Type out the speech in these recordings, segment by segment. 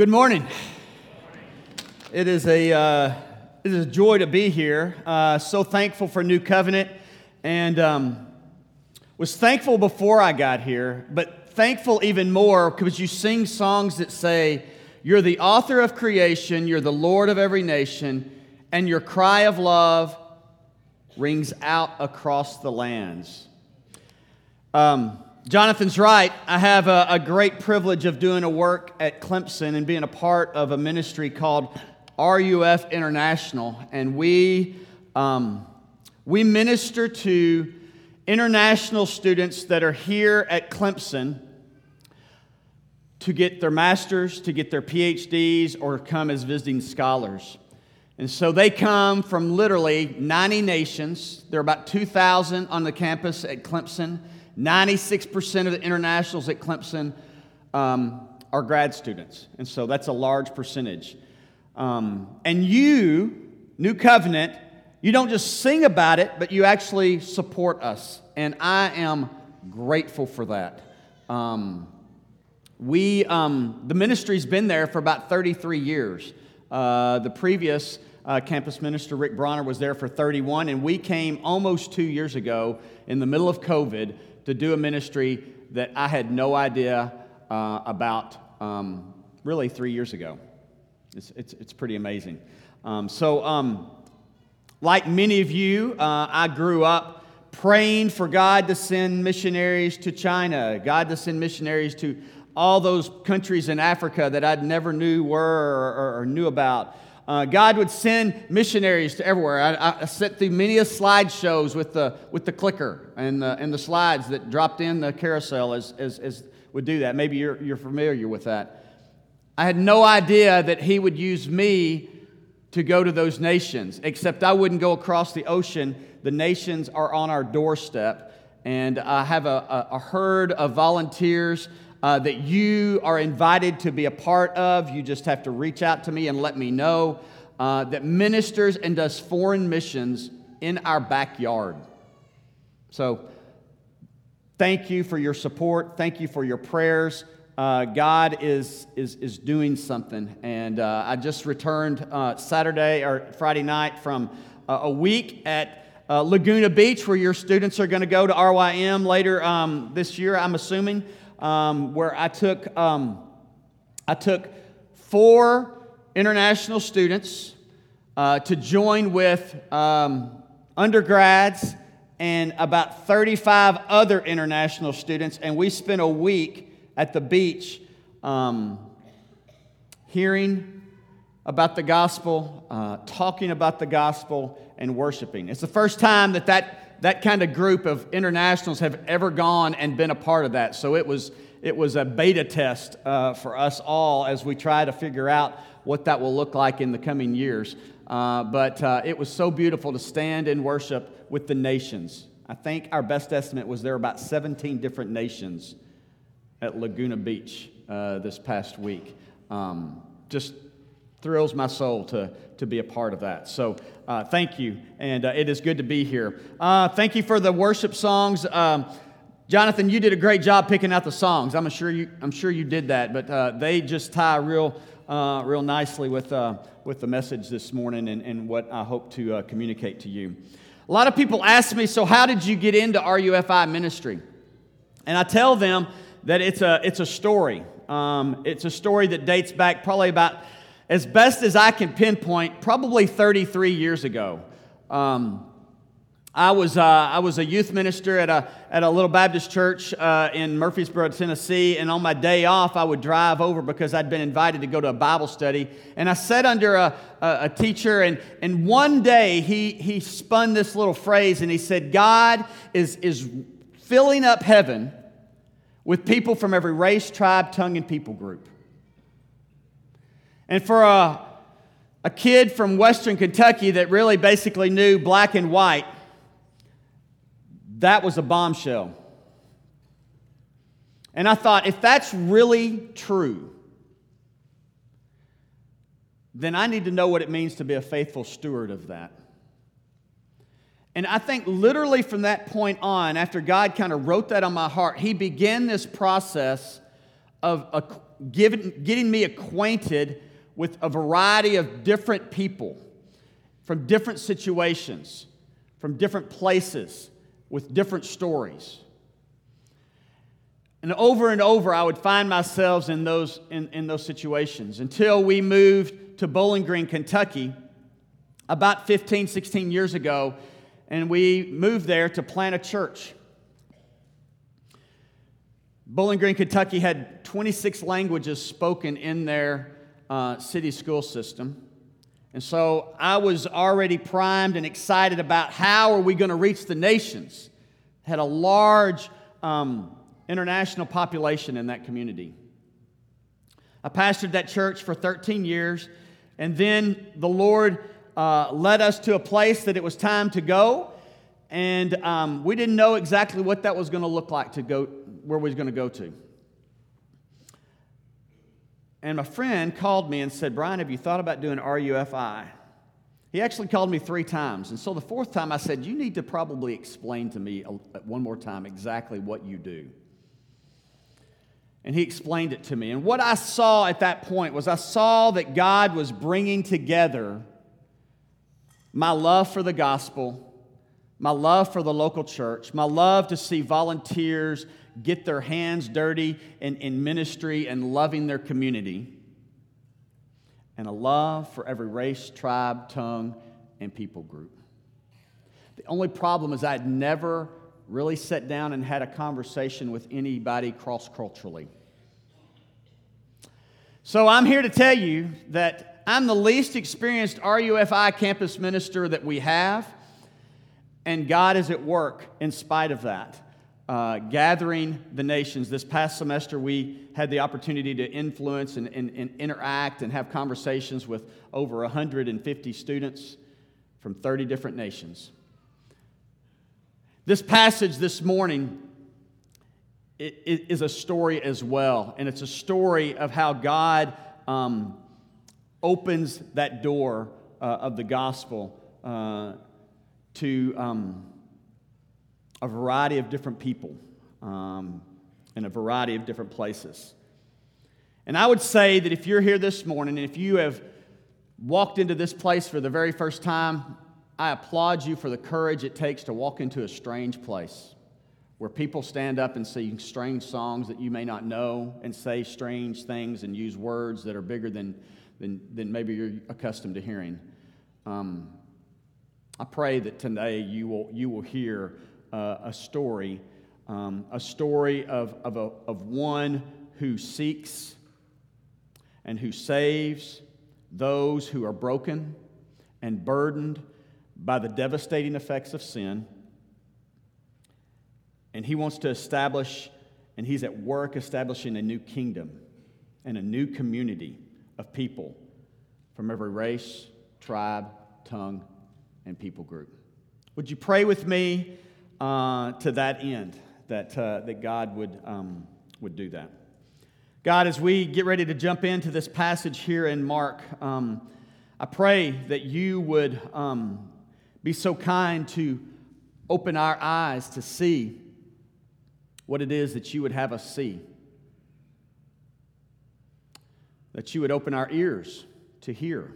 Good morning. It is a uh, it is a joy to be here. Uh, so thankful for New Covenant, and um, was thankful before I got here, but thankful even more because you sing songs that say, "You're the author of creation, you're the Lord of every nation, and your cry of love rings out across the lands." Um, Jonathan's right. I have a, a, great privilege of doing a work at Clemson and being a part of a ministry called RUF International. And we, um, we minister to international students that are here at Clemson to get their master's, to get their PhDs, or come as visiting scholars. And so they come from literally 90 nations. There are about 2,000 on the campus at Clemson. 96% of the internationals at Clemson um, are grad students, and so that's a large percentage. Um, and you, New Covenant, you don't just sing about it, but you actually support us, and I am grateful for that. Um, we, um, the ministry's been there for about 33 years. Uh, the previous uh, campus minister, Rick Bronner, was there for 31, and we came almost two years ago in the middle of COVID to do a ministry that I had no idea uh, about um, really three years ago. It's, it's, it's pretty amazing. Um, so, um, like many of you, uh, I grew up praying for God to send missionaries to China, God to send missionaries to all those countries in Africa that I never knew were or, or, or knew about. Uh, God would send missionaries to everywhere. I, I sent through many a slideshows with the, with the clicker and the, and the slides that dropped in the carousel as, as, as would do that. Maybe you're, you're familiar with that. I had no idea that He would use me to go to those nations, except I wouldn't go across the ocean. The nations are on our doorstep. And I have a, a, a herd of volunteers uh, that you are invited to be a part of. You just have to reach out to me and let me know uh, that ministers and does foreign missions in our backyard. So, thank you for your support. Thank you for your prayers. Uh, God is, is, is doing something. And uh, I just returned uh, Saturday or Friday night from uh, a week at uh, Laguna Beach, where your students are going to go to RYM later um, this year, I'm assuming um, where I took, um, I took four international students uh, to join with um, undergrads and about 35 other international students, and we spent a week at the beach um, hearing about the gospel, uh, talking about the gospel, and worshiping. It's the first time that that that kind of group of internationals have ever gone and been a part of that. So it was, it was a beta test uh, for us all as we try to figure out what that will look like in the coming years. Uh, but uh, it was so beautiful to stand and worship with the nations. I think our best estimate was there were about 17 different nations at Laguna Beach uh, this past week. Um, just thrills my soul to, to be a part of that. So uh, thank you, and uh, it is good to be here. Uh, thank you for the worship songs. Um, Jonathan, you did a great job picking out the songs. I'm sure you, I'm sure you did that, but uh, they just tie real, uh, real nicely with, uh, with the message this morning and, and what I hope to communicate to you. A lot of people ask me, so how did you get into RUFI ministry? And I tell them that it's a, it's a story. Um, it's a story that dates back probably about as best as I can pinpoint, probably 33 years ago. Um, I was, uh, I was a youth minister at a, at a little Baptist church uh, in Murfreesboro, Tennessee, and on my day off, I would drive over because I'd been invited to go to a Bible study. And I sat under a, a, a teacher, and, and one day he, he spun this little phrase and he said, God is, is filling up heaven with people from every race, tribe, tongue, and people group. And for a, a kid from Western Kentucky that really basically knew black and white, that was a bombshell. And I thought, if that's really true, then I need to know what it means to be a faithful steward of that. And I think literally from that point on, after God kind of wrote that on my heart, He began this process of giving, getting me acquainted with a variety of different people from different situations, from different places, with different stories. And over and over, I would find myself in those, in, in those situations until we moved to Bowling Green, Kentucky, about 15, 16 years ago, and we moved there to plant a church. Bowling Green, Kentucky had 26 languages spoken in their uh, city school system. And so I was already primed and excited about how are we going to reach the nations. Had a large um, international population in that community. I pastored that church for 13 years, and then the Lord uh, led us to a place that it was time to go, and um, we didn't know exactly what that was going to look like to go where we was going to go to. And my friend called me and said, Brian, have you thought about doing RUFI? He actually called me three times. And so the fourth time I said, You need to probably explain to me one more time exactly what you do. And he explained it to me. And what I saw at that point was I saw that God was bringing together my love for the gospel, my love for the local church, my love to see volunteers get their hands dirty in, in ministry and loving their community, and a love for every race, tribe, tongue, and people group. The only problem is I'd never really sat down and had a conversation with anybody cross culturally. So I'm here to tell you that I'm the least experienced RUFI campus minister that we have, and God is at work in spite of that uh, gathering the nations. This past semester, we had the opportunity to influence and, and, and interact and have conversations with over 150 students from 30 different nations. This passage this morning is a story as well, and it's a story of how God um, opens that door uh, of the gospel uh, to. Um, a variety of different people um, in a variety of different places. And I would say that if you're here this morning and if you have walked into this place for the very first time, I applaud you for the courage it takes to walk into a strange place where people stand up and sing strange songs that you may not know and say strange things and use words that are bigger than, than, than maybe you're accustomed to hearing. Um, I pray that today you will, you will hear uh, a story, um, a story of, of, a, of one who seeks and who saves those who are broken and burdened by the devastating effects of sin. And he wants to establish, and he's at work establishing a new kingdom and a new community of people from every race, tribe, tongue, and people group. Would you pray with me uh, to that end, that, uh, that God would, um, would do that. God, as we get ready to jump into this passage here in Mark, um, I pray that you would um, be so kind to open our eyes to see what it is that you would have us see. That you would open our ears to hear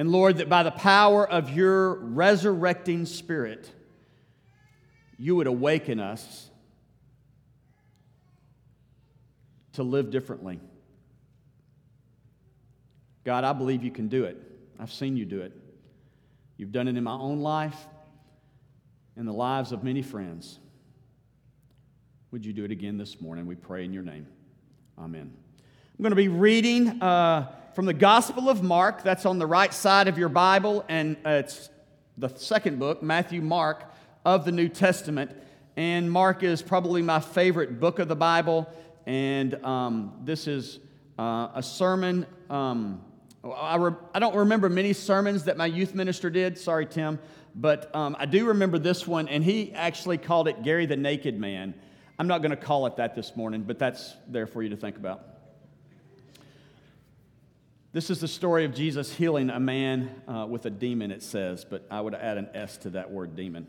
and Lord, that by the power of your resurrecting spirit, you would awaken us to live differently. God, I believe you can do it. I've seen you do it. You've done it in my own life and the lives of many friends. Would you do it again this morning? We pray in your name. Amen. I'm going to be reading. Uh, from the Gospel of Mark, that's on the right side of your Bible, and uh, it's the second book, Matthew, Mark, of the New Testament. And Mark is probably my favorite book of the Bible, and um, this is uh, a sermon. Um, I, re- I, don't remember many sermons that my youth minister did. Sorry, Tim. But um, I do remember this one, and he actually called it Gary the Naked Man. I'm not going to call it that this morning, but that's there for you to think about. This is the story of Jesus healing a man uh, with a demon, it says, but I would add an S to that word demon.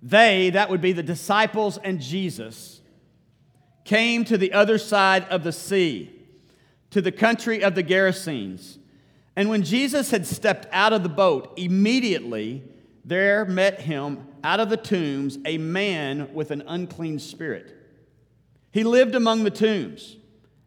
They, that would be the disciples and Jesus, came to the other side of the sea, to the country of the Gerasenes. And when Jesus had stepped out of the boat, immediately there met him out of the tombs a man with an unclean spirit. He lived among the tombs,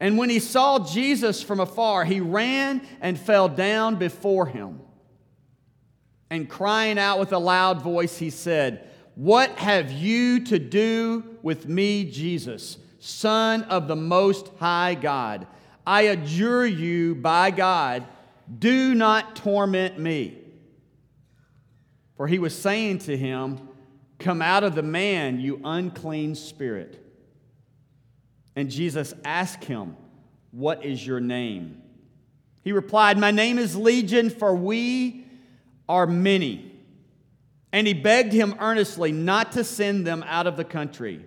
And when he saw Jesus from afar, he ran and fell down before him. And crying out with a loud voice, he said, What have you to do with me, Jesus, Son of the Most High God? I adjure you by God, do not torment me. For he was saying to him, Come out of the man, you unclean spirit. And Jesus asked him, What is your name? He replied, My name is Legion, for we are many. And he begged him earnestly not to send them out of the country.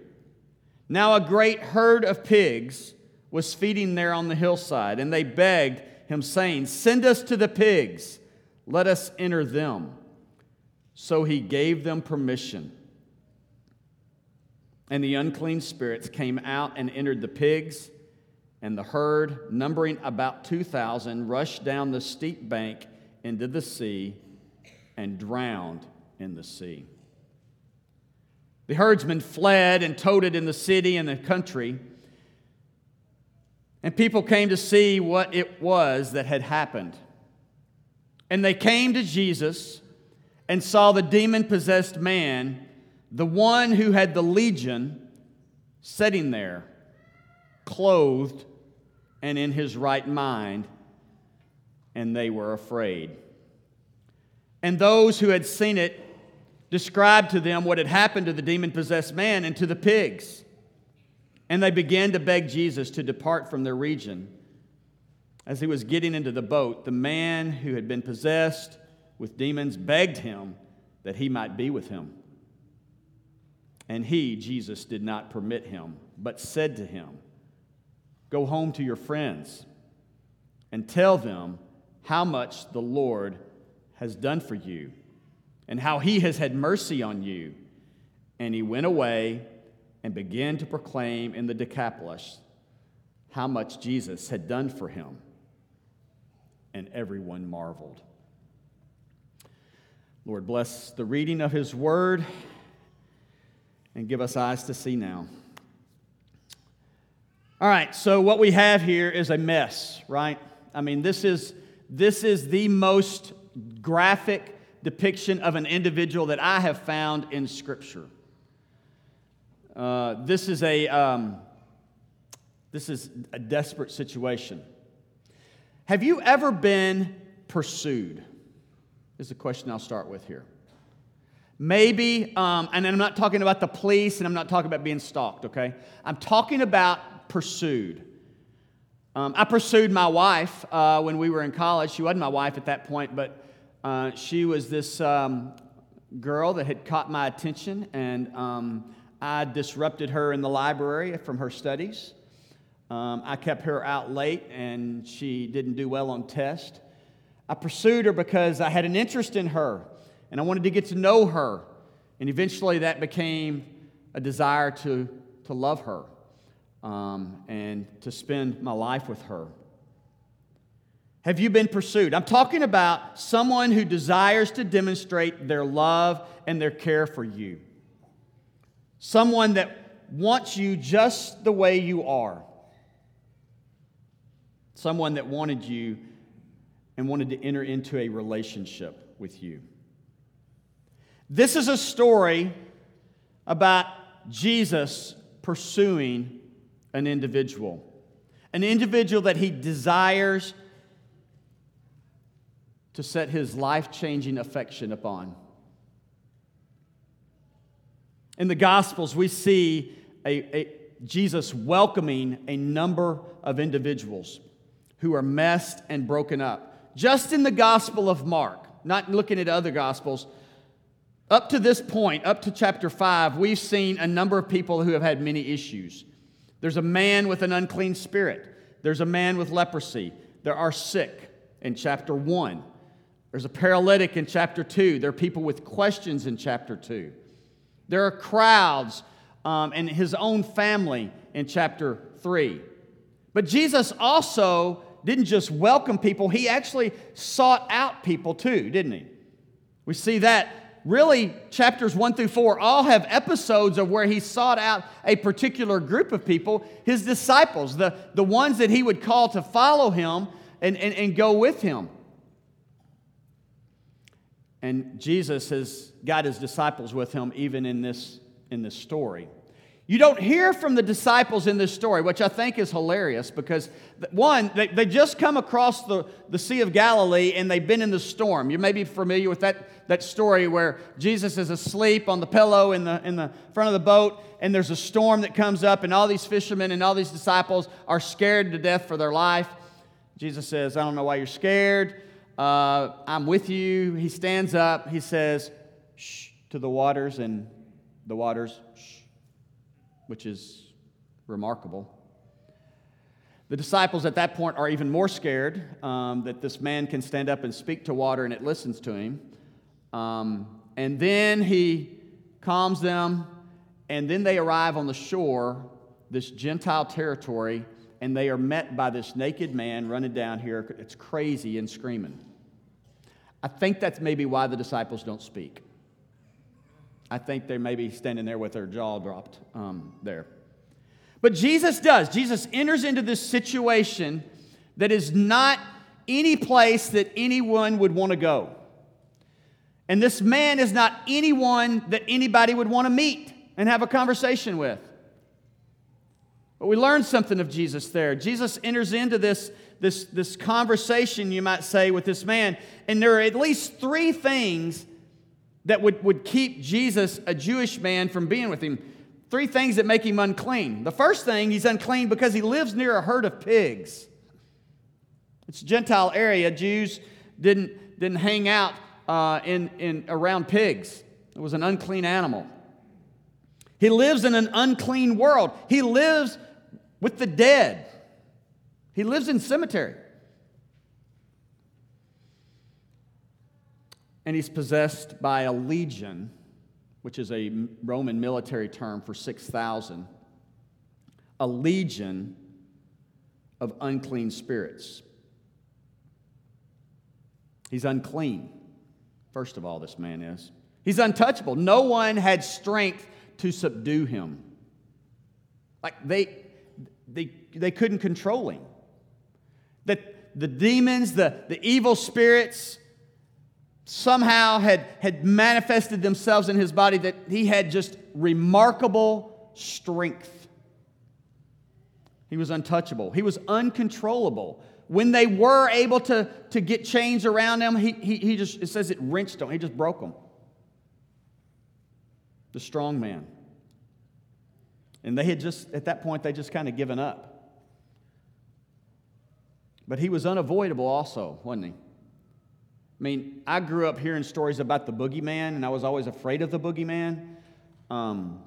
Now, a great herd of pigs was feeding there on the hillside, and they begged him, saying, Send us to the pigs, let us enter them. So he gave them permission. And the unclean spirits came out and entered the pigs, and the herd, numbering about 2,000, rushed down the steep bank into the sea and drowned in the sea. The herdsmen fled and toted in the city and the country, and people came to see what it was that had happened. And they came to Jesus and saw the demon possessed man, the one who had the legion, sitting there, clothed and in his right mind, and they were afraid. And those who had seen it described to them what had happened to the demon possessed man and to the pigs. And they began to beg Jesus to depart from their region. As he was getting into the boat, the man who had been possessed with demons begged him that he might be with him. And he, Jesus, did not permit him, but said to him, Go home to your friends and tell them how much the Lord has done for you and how he has had mercy on you. And he went away and began to proclaim in the Decapolis how much Jesus had done for him. And everyone marveled. Lord, bless the reading of his word and give us eyes to see now. All right, so what we have here is a mess, right? I mean, this is, this is the most graphic depiction of an individual that I have found in Scripture. Uh, this is a um, this is a desperate situation. Have you ever been pursued? Is the question I'll start with here. Maybe, um, and I'm not talking about the police, and I'm not talking about being stalked. Okay, I'm talking about pursued. Um, I pursued my wife uh, when we were in college. She wasn't my wife at that point, but uh, she was this um, girl that had caught my attention, and um, I disrupted her in the library from her studies. Um, I kept her out late, and she didn't do well on test. I pursued her because I had an interest in her, and I wanted to get to know her. And eventually, that became a desire to, to love her um, and to spend my life with her. Have you been pursued? I'm talking about someone who desires to demonstrate their love and their care for you. Someone that wants you just the way you are. Someone that wanted you and wanted to enter into a relationship with you. This is a story about Jesus pursuing an individual, an individual that he desires to set his life changing affection upon. In the Gospels, we see a, a, Jesus welcoming a number of individuals who are messed and broken up. Just in the Gospel of Mark, not looking at other Gospels, up to this point, up to chapter 5, we've seen a number of people who have had many issues. There's a man with an unclean spirit, there's a man with leprosy, there are sick in chapter 1. There's a paralytic in chapter 2. There are people with questions in chapter 2. There are crowds um, and his own family in chapter 3. But Jesus also didn't just welcome people, he actually sought out people too, didn't he? We see that really chapters 1 through 4 all have episodes of where he sought out a particular group of people, his disciples, the, the ones that he would call to follow him and, and, and go with him. And Jesus has got his disciples with him even in this, in this story. You don't hear from the disciples in this story, which I think is hilarious because, one, they, they just come across the, the Sea of Galilee and they've been in the storm. You may be familiar with that, that story where Jesus is asleep on the pillow in the, in the front of the boat and there's a storm that comes up and all these fishermen and all these disciples are scared to death for their life. Jesus says, I don't know why you're scared. Uh, I'm with you. He stands up. He says, shh, to the waters, and the waters, which is remarkable. The disciples at that point are even more scared um, that this man can stand up and speak to water and it listens to him. Um, and then he calms them, and then they arrive on the shore, this Gentile territory, and they are met by this naked man running down here. It's crazy and screaming. I think that's maybe why the disciples don't speak. I think they may be standing there with their jaw dropped um, there. But Jesus does. Jesus enters into this situation that is not any place that anyone would want to go. And this man is not anyone that anybody would want to meet and have a conversation with. But we learn something of Jesus there. Jesus enters into this, this, this conversation, you might say, with this man, and there are at least three things that would, would keep Jesus, a Jewish man, from being with him. Three things that make him unclean. The first thing, he's unclean because he lives near a herd of pigs. It's a Gentile area. Jews didn't, didn't hang out uh, in, in, around pigs, it was an unclean animal. He lives in an unclean world. He lives with the dead. He lives in cemetery. And he's possessed by a legion, which is a Roman military term for 6,000. A legion of unclean spirits. He's unclean, first of all, this man is. He's untouchable. No one had strength to subdue him. Like they, they, they couldn't control him. That the demons, the, the evil spirits, somehow had, had manifested themselves in his body, that he had just remarkable strength. He was untouchable, he was uncontrollable. When they were able to, to get chains around him, he, he, he just, it says it wrenched them, he just broke them. The strong man. And they had just, at that point, they just kind of given up. But he was unavoidable also, wasn't he? I mean, I grew up hearing stories about the boogeyman, and I was always afraid of the boogeyman. Um,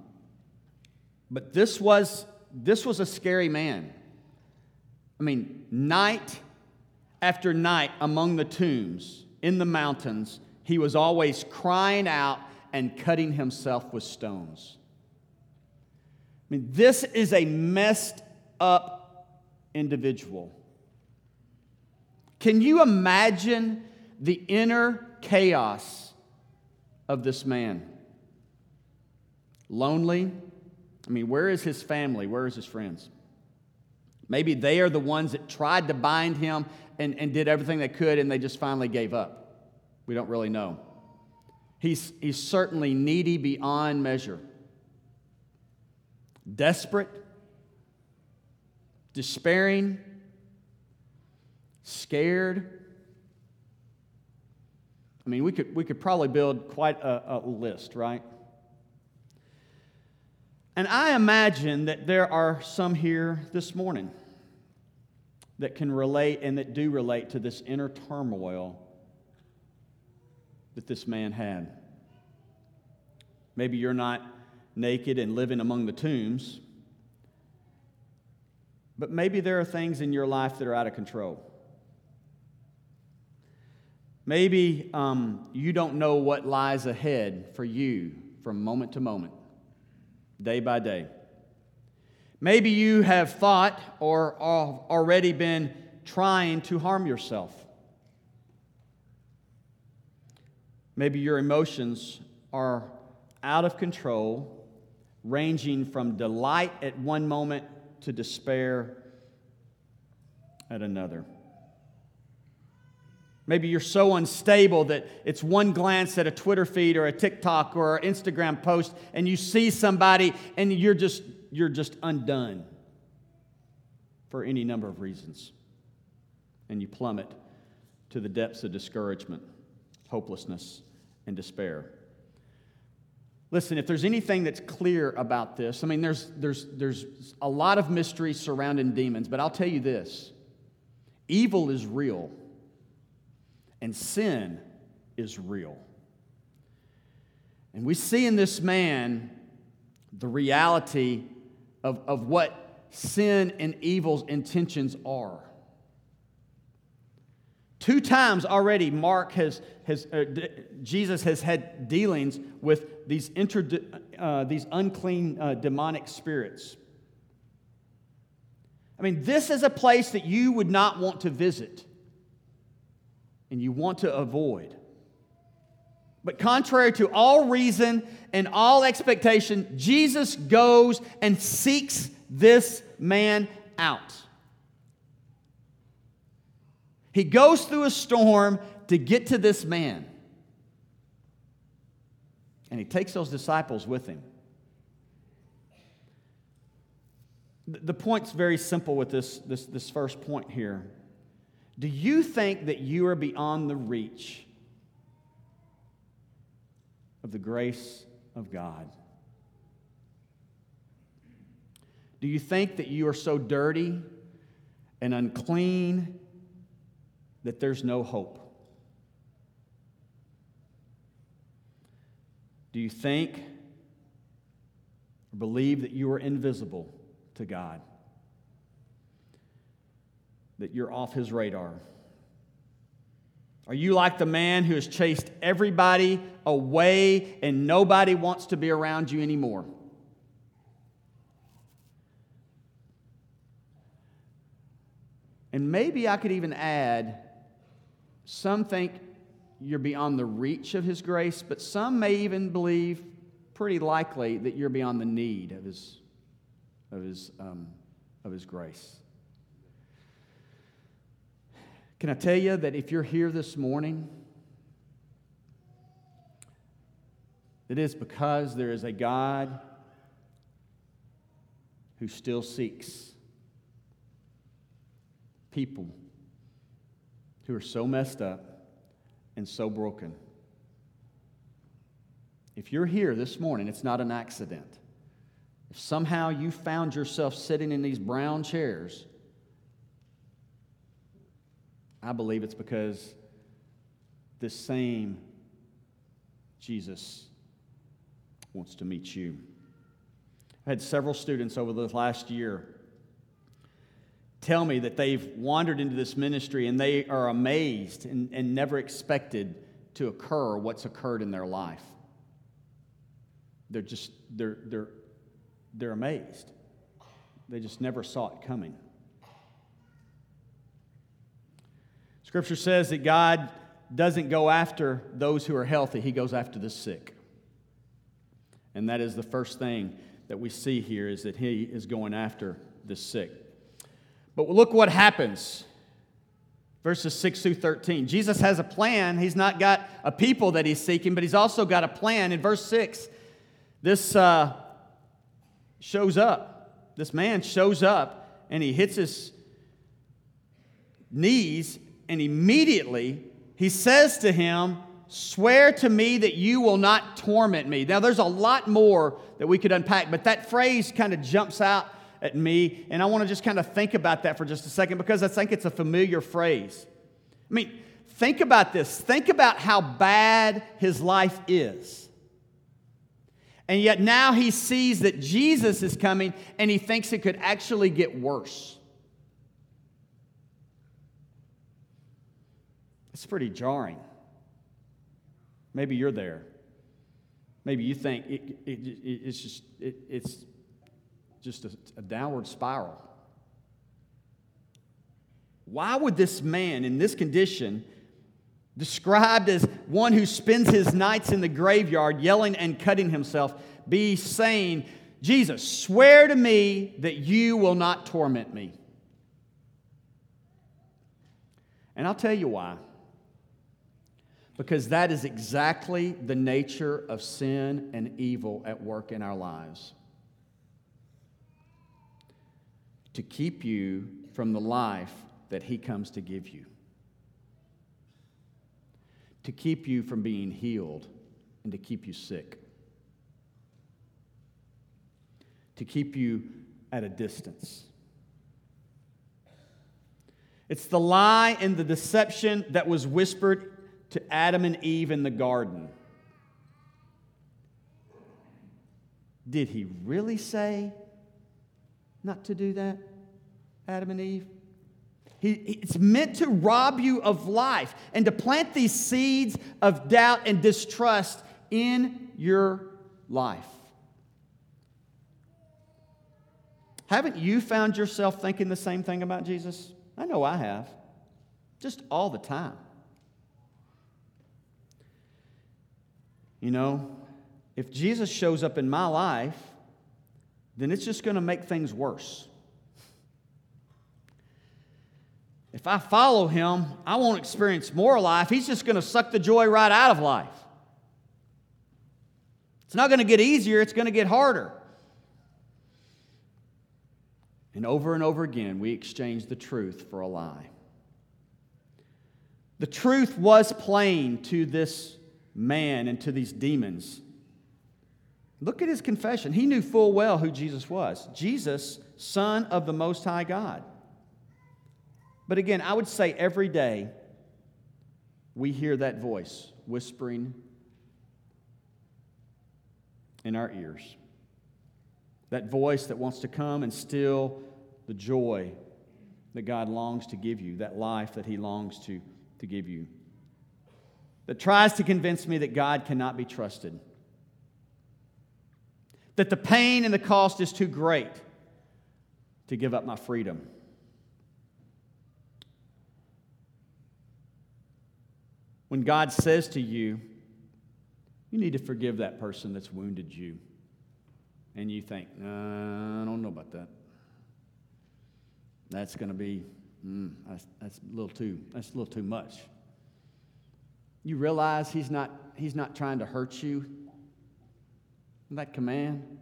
but this was, this was a scary man. I mean, night after night among the tombs in the mountains, he was always crying out and cutting himself with stones. I mean, this is a messed up individual. Can you imagine the inner chaos of this man? Lonely. I mean, where is his family? Where is his friends? Maybe they are the ones that tried to bind him and, and did everything they could and they just finally gave up. We don't really know. He's, he's certainly needy beyond measure desperate, despairing, scared. I mean, we could, we could probably build quite a, a list, right? And I imagine that there are some here this morning that can relate and that do relate to this inner turmoil that this man had. Maybe you're not naked and living among the tombs, but maybe there are things in your life that are out of control. Maybe um, you don't know what lies ahead for you from moment to moment, day by day. Maybe you have thought or already been trying to harm yourself. Maybe your emotions are out of control, ranging from delight at one moment to despair at another. Maybe you're so unstable that it's one glance at a Twitter feed or a TikTok or an Instagram post and you see somebody and you're just you're just undone for any number of reasons. And you plummet to the depths of discouragement, hopelessness, and despair. Listen, if there's anything that's clear about this, I mean, there's, there's, there's a lot of mystery surrounding demons, but I'll tell you this evil is real, and sin is real. And we see in this man the reality of, of what sin and evil's intentions are. Two times already, Mark has, has uh, d- Jesus has had dealings with these, inter, uh, these unclean uh, demonic spirits. I mean, this is a place that you would not want to visit and you want to avoid. But contrary to all reason and all expectation, Jesus goes and seeks this man out. He goes through a storm to get to this man. And he takes those disciples with him. The point's very simple with this, this, this first point here. Do you think that you are beyond the reach of the grace of God? Do you think that you are so dirty and unclean that there's no hope? Do you think or believe that you are invisible to God? That you're off his radar? Are you like the man who has chased everybody away and nobody wants to be around you anymore? And maybe I could even add some think you're beyond the reach of His grace, but some may even believe, pretty likely, that you're beyond the need of His, of His, um, of his grace. Can I tell you that if you're here this morning, it is because there is a God who still seeks people who are so messed up and so broken. If you're here this morning, it's not an accident. If somehow you found yourself sitting in these brown chairs, I believe it's because this same Jesus wants to meet you. I had several students over the last year tell me that they've wandered into this ministry and they are amazed and, and never expected to occur what's occurred in their life. They're just, they're, they're, they're amazed. They just never saw it coming. Scripture says that God doesn't go after those who are healthy, He goes after the sick. And that is the first thing that we see here is that He is going after the sick. But look what happens. Verses 6 through 13. Jesus has a plan. He's not got a people that he's seeking, but he's also got a plan. In verse 6, this uh, shows up. This man shows up and he hits his knees and immediately he says to him, Swear to me that you will not torment me. Now, there's a lot more that we could unpack, but that phrase kind of jumps out at me. And I want to just kind of think about that for just a second because I think it's a familiar phrase. I mean, think about this. Think about how bad his life is. And yet now he sees that Jesus is coming and he thinks it could actually get worse. It's pretty jarring. Maybe you're there. Maybe you think it, it, it, it's just, it's just a, a downward spiral. Why would this man in this condition, described as one who spends his nights in the graveyard yelling and cutting himself, be saying, Jesus, swear to me that you will not torment me? And I'll tell you why. Because that is exactly the nature of sin and evil at work in our lives. To keep you from the life that He comes to give you, to keep you from being healed and to keep you sick, to keep you at a distance. It's the lie and the deception that was whispered to Adam and Eve in the garden. Did he really say not to do that, Adam and Eve? He, it's meant to rob you of life and to plant these seeds of doubt and distrust in your life. Haven't you found yourself thinking the same thing about Jesus? I know I have, just all the time. You know, if Jesus shows up in my life, then it's just going to make things worse. If I follow him, I won't experience more life. He's just going to suck the joy right out of life. It's not going to get easier, it's going to get harder. And over and over again, we exchange the truth for a lie. The truth was plain to this man and to these demons. Look at his confession. He knew full well who Jesus was Jesus, Son of the Most High God. But again, I would say every day we hear that voice whispering in our ears. That voice that wants to come and steal the joy that God longs to give you, that life that He longs to, to give you that tries to convince me that God cannot be trusted, that the pain and the cost is too great to give up my freedom. When God says to you, you need to forgive that person that's wounded you, and you think, I don't know about that. That's going to be, mm, that's, that's, a little too, that's a little too much. You realize he's not, he's not trying to hurt you? That command?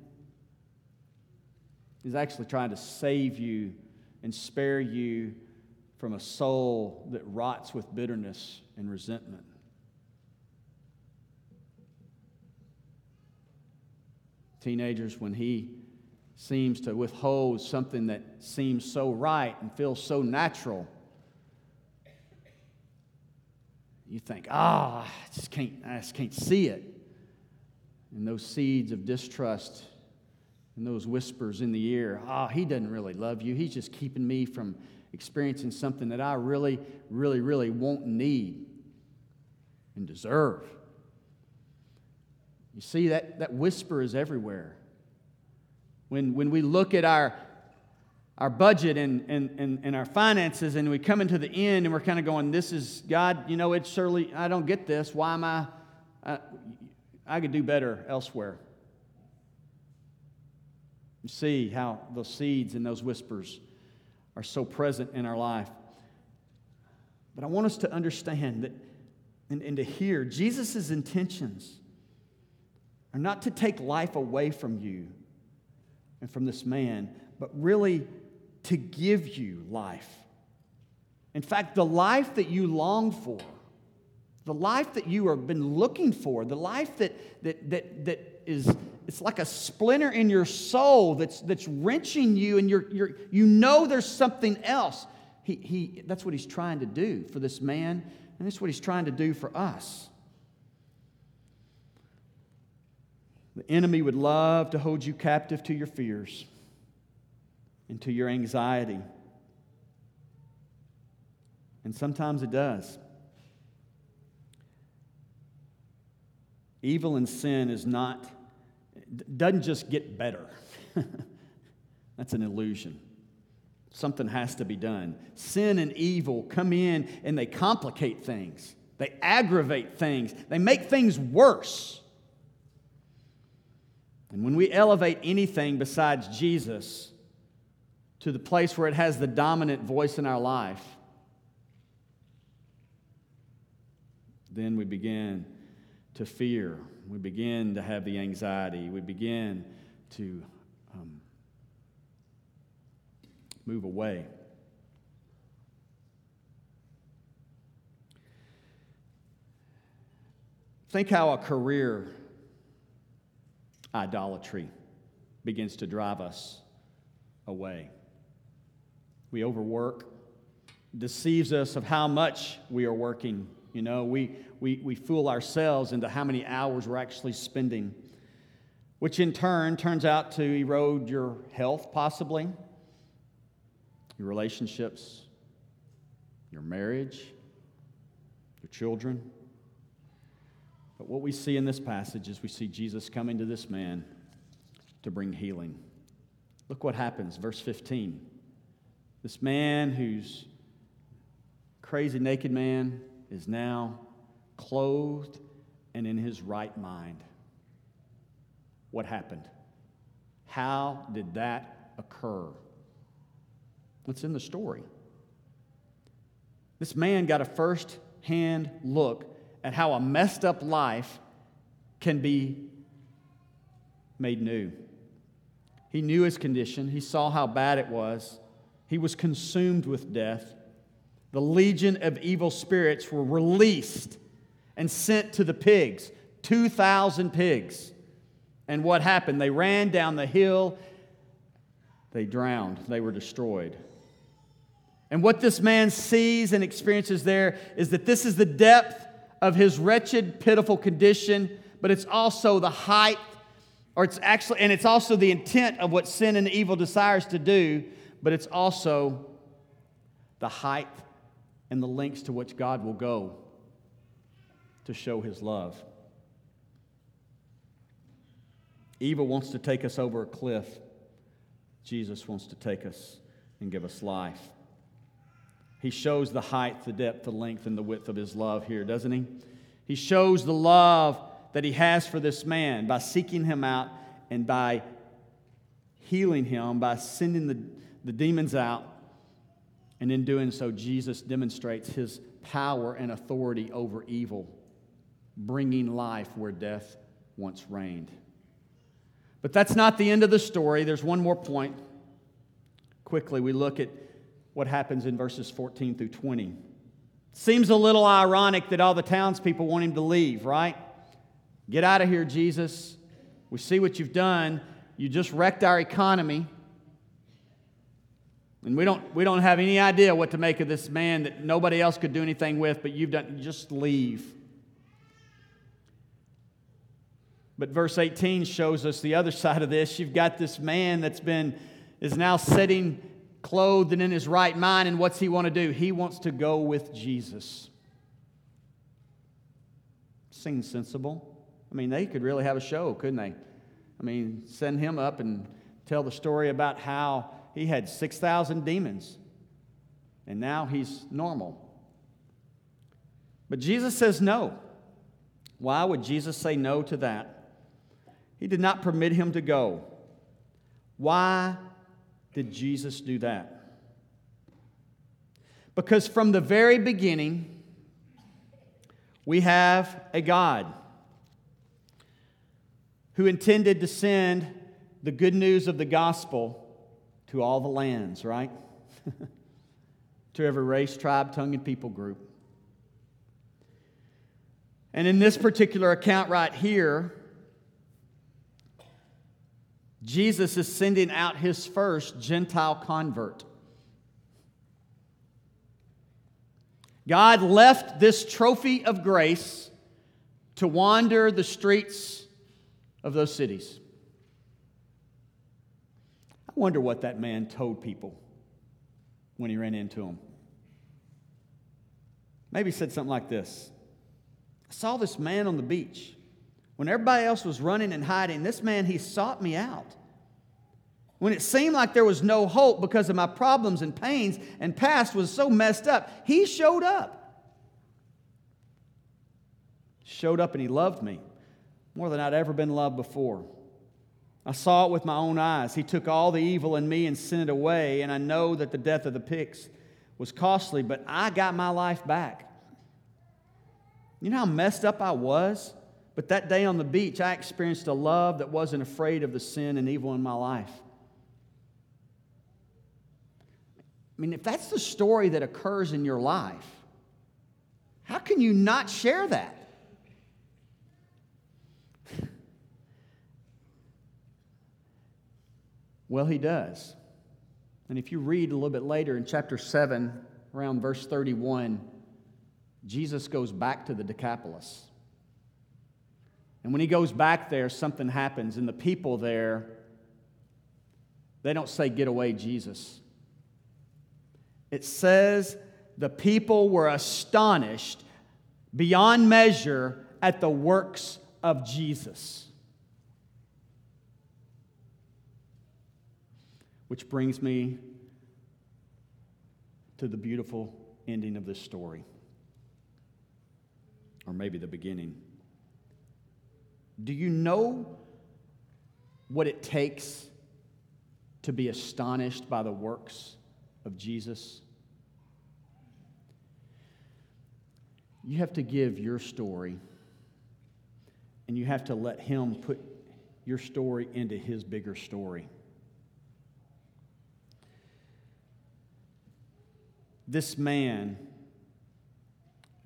He's actually trying to save you and spare you from a soul that rots with bitterness and resentment. Teenagers, when he seems to withhold something that seems so right and feels so natural you think, ah, oh, I just can't, I just can't see it. And those seeds of distrust and those whispers in the ear, ah, oh, he doesn't really love you. He's just keeping me from experiencing something that I really, really, really won't need and deserve. You see, that, that whisper is everywhere. When, when we look at our our budget and, and, and, and our finances, and we come into the end and we're kind of going, This is God, you know, it's surely, I don't get this. Why am I? I, I could do better elsewhere. You see how those seeds and those whispers are so present in our life. But I want us to understand that and, and to hear Jesus' intentions are not to take life away from you and from this man, but really to give you life. In fact, the life that you long for, the life that you have been looking for, the life that, that, that, that is it's like a splinter in your soul that's, that's wrenching you, and you're, you're, you know there's something else. He, he, that's what he's trying to do for this man, and that's what he's trying to do for us. The enemy would love to hold you captive to your fears and to your anxiety. And sometimes it does. Evil and sin is not, doesn't just get better. That's an illusion. Something has to be done. Sin and evil come in and they complicate things, they aggravate things, they make things worse. And when we elevate anything besides Jesus to the place where it has the dominant voice in our life, then we begin to fear. We begin to have the anxiety. We begin to um, move away. Think how a career idolatry begins to drive us away. We overwork, deceives us of how much we are working. You know, we, we, we fool ourselves into how many hours we're actually spending, which in turn turns out to erode your health, possibly, your relationships, your marriage, your children. But what we see in this passage is we see Jesus coming to this man to bring healing. Look what happens, verse 15. This man who's crazy naked man is now clothed and in his right mind. What happened? How did that occur? What's in the story? This man got a first hand look at how a messed up life can be made new. He knew his condition, he saw how bad it was, he was consumed with death. The legion of evil spirits were released and sent to the pigs 2,000 pigs. And what happened? They ran down the hill, they drowned, they were destroyed. And what this man sees and experiences there is that this is the depth of his wretched, pitiful condition, but it's also the height, or it's actually, and it's also the intent of what sin and evil desires to do, but it's also the height and the lengths to which God will go to show his love. Evil wants to take us over a cliff. Jesus wants to take us and give us life. He shows the height, the depth, the length, and the width of his love here, doesn't he? He shows the love that he has for this man by seeking him out and by healing him, by sending the, the demons out. And in doing so, Jesus demonstrates his power and authority over evil, bringing life where death once reigned. But that's not the end of the story. There's one more point. Quickly, we look at what happens in verses 14 through 20. Seems a little ironic that all the townspeople want him to leave, right? Get out of here, Jesus. We see what you've done. You just wrecked our economy. And we don't, we don't have any idea what to make of this man that nobody else could do anything with, but you've done, just leave. But verse 18 shows us the other side of this. You've got this man that's been, is now sitting clothed and in his right mind. And what's he want to do? He wants to go with Jesus. Seems sensible. I mean, they could really have a show, couldn't they? I mean, send him up and tell the story about how he had 6,000 demons and now he's normal. But Jesus says no. Why would Jesus say no to that? He did not permit him to go. Why did Jesus do that? Because from the very beginning, we have a God who intended to send the good news of the gospel to all the lands, right? to every race, tribe, tongue, and people group. And in this particular account right here, Jesus is sending out his first Gentile convert. God left this trophy of grace to wander the streets of those cities. Wonder what that man told people when he ran into them. Maybe he said something like this I saw this man on the beach. When everybody else was running and hiding, this man, he sought me out. When it seemed like there was no hope because of my problems and pains and past was so messed up, he showed up. Showed up and he loved me more than I'd ever been loved before. I saw it with my own eyes. He took all the evil in me and sent it away, and I know that the death of the pigs was costly, but I got my life back. You know how messed up I was? But that day on the beach, I experienced a love that wasn't afraid of the sin and evil in my life. I mean, if that's the story that occurs in your life, how can you not share that? Well, he does. And if you read a little bit later in chapter 7, around verse 31, Jesus goes back to the Decapolis. And when he goes back there, something happens, and the people there, they don't say, Get away, Jesus. It says the people were astonished beyond measure at the works of Jesus. Which brings me to the beautiful ending of this story, or maybe the beginning. Do you know what it takes to be astonished by the works of Jesus? You have to give your story, and you have to let Him put your story into His bigger story. This man,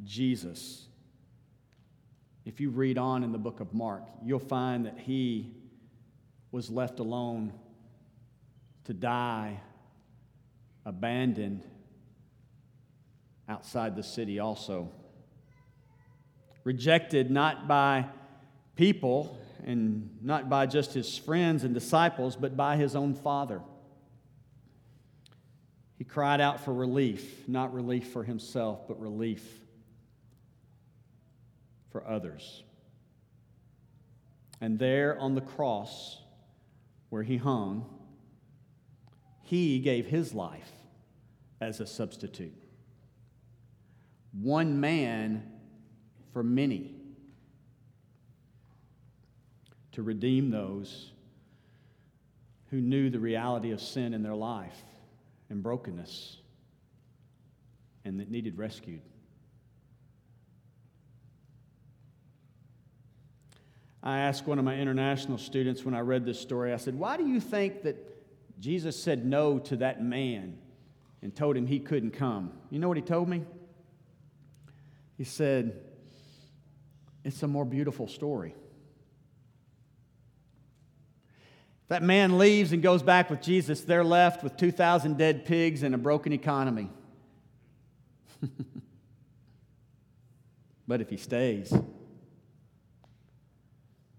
Jesus, if you read on in the book of Mark, you'll find that he was left alone to die, abandoned outside the city also. Rejected not by people and not by just his friends and disciples, but by his own father. He cried out for relief, not relief for himself, but relief for others. And there on the cross where he hung, he gave his life as a substitute. One man for many to redeem those who knew the reality of sin in their life and brokenness and that needed rescued. I asked one of my international students when I read this story, I said, Why do you think that Jesus said no to that man and told him he couldn't come? You know what he told me? He said, It's a more beautiful story. That man leaves and goes back with Jesus. They're left with 2,000 dead pigs and a broken economy. but if he stays,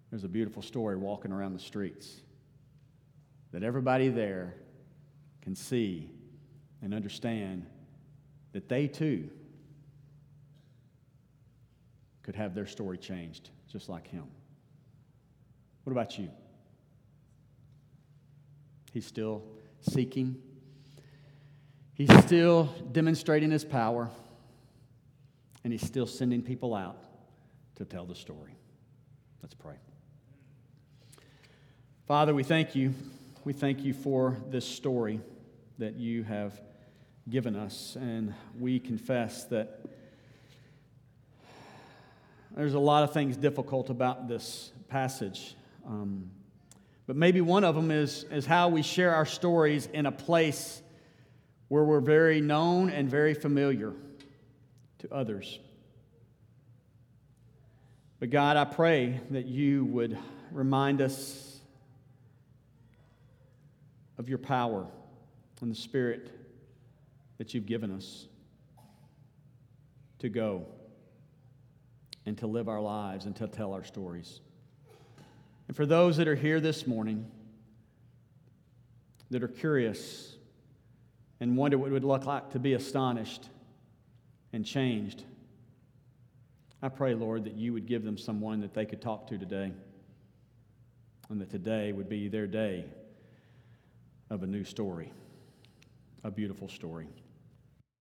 there's a beautiful story walking around the streets that everybody there can see and understand that they too could have their story changed just like him. What about you? He's still seeking. He's still demonstrating his power. And he's still sending people out to tell the story. Let's pray. Father, we thank you. We thank you for this story that you have given us. And we confess that there's a lot of things difficult about this passage. Um, but maybe one of them is, is how we share our stories in a place where we're very known and very familiar to others. But God, I pray that you would remind us of your power and the Spirit that you've given us to go and to live our lives and to tell our stories. And for those that are here this morning that are curious and wonder what it would look like to be astonished and changed, I pray, Lord, that you would give them someone that they could talk to today and that today would be their day of a new story, a beautiful story.